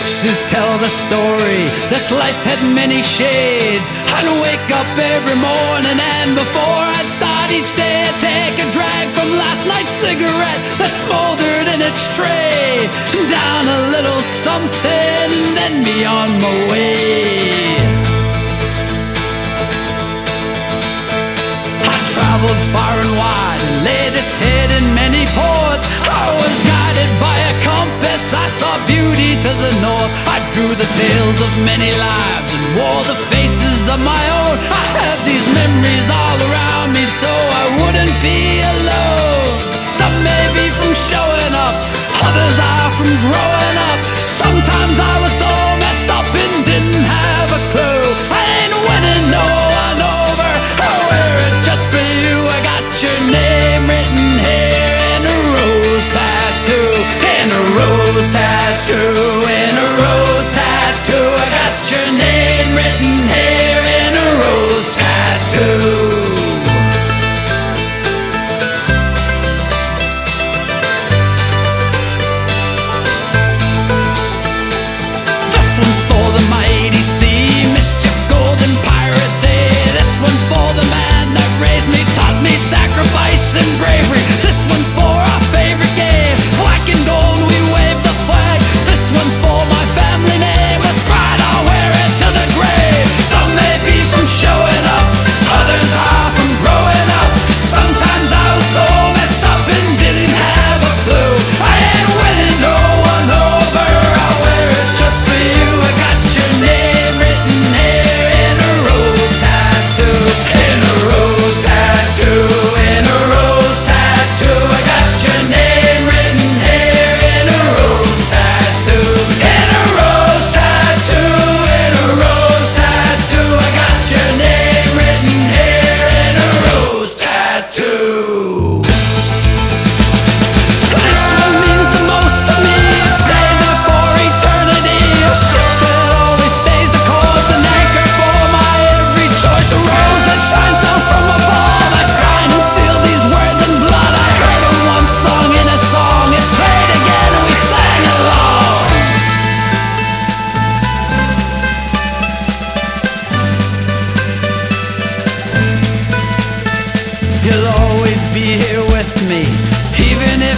The tell the story. This life had many shades. I'd wake up every morning and before I'd start each day, I'd take a drag from last night's cigarette that smoldered in its tray. Down a little something, then be on my way. North. I drew the tales of many lives and wore the faces of my own. I had these memories all around me so I wouldn't be alone. Some may be from showing up, others are from growing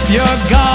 your God.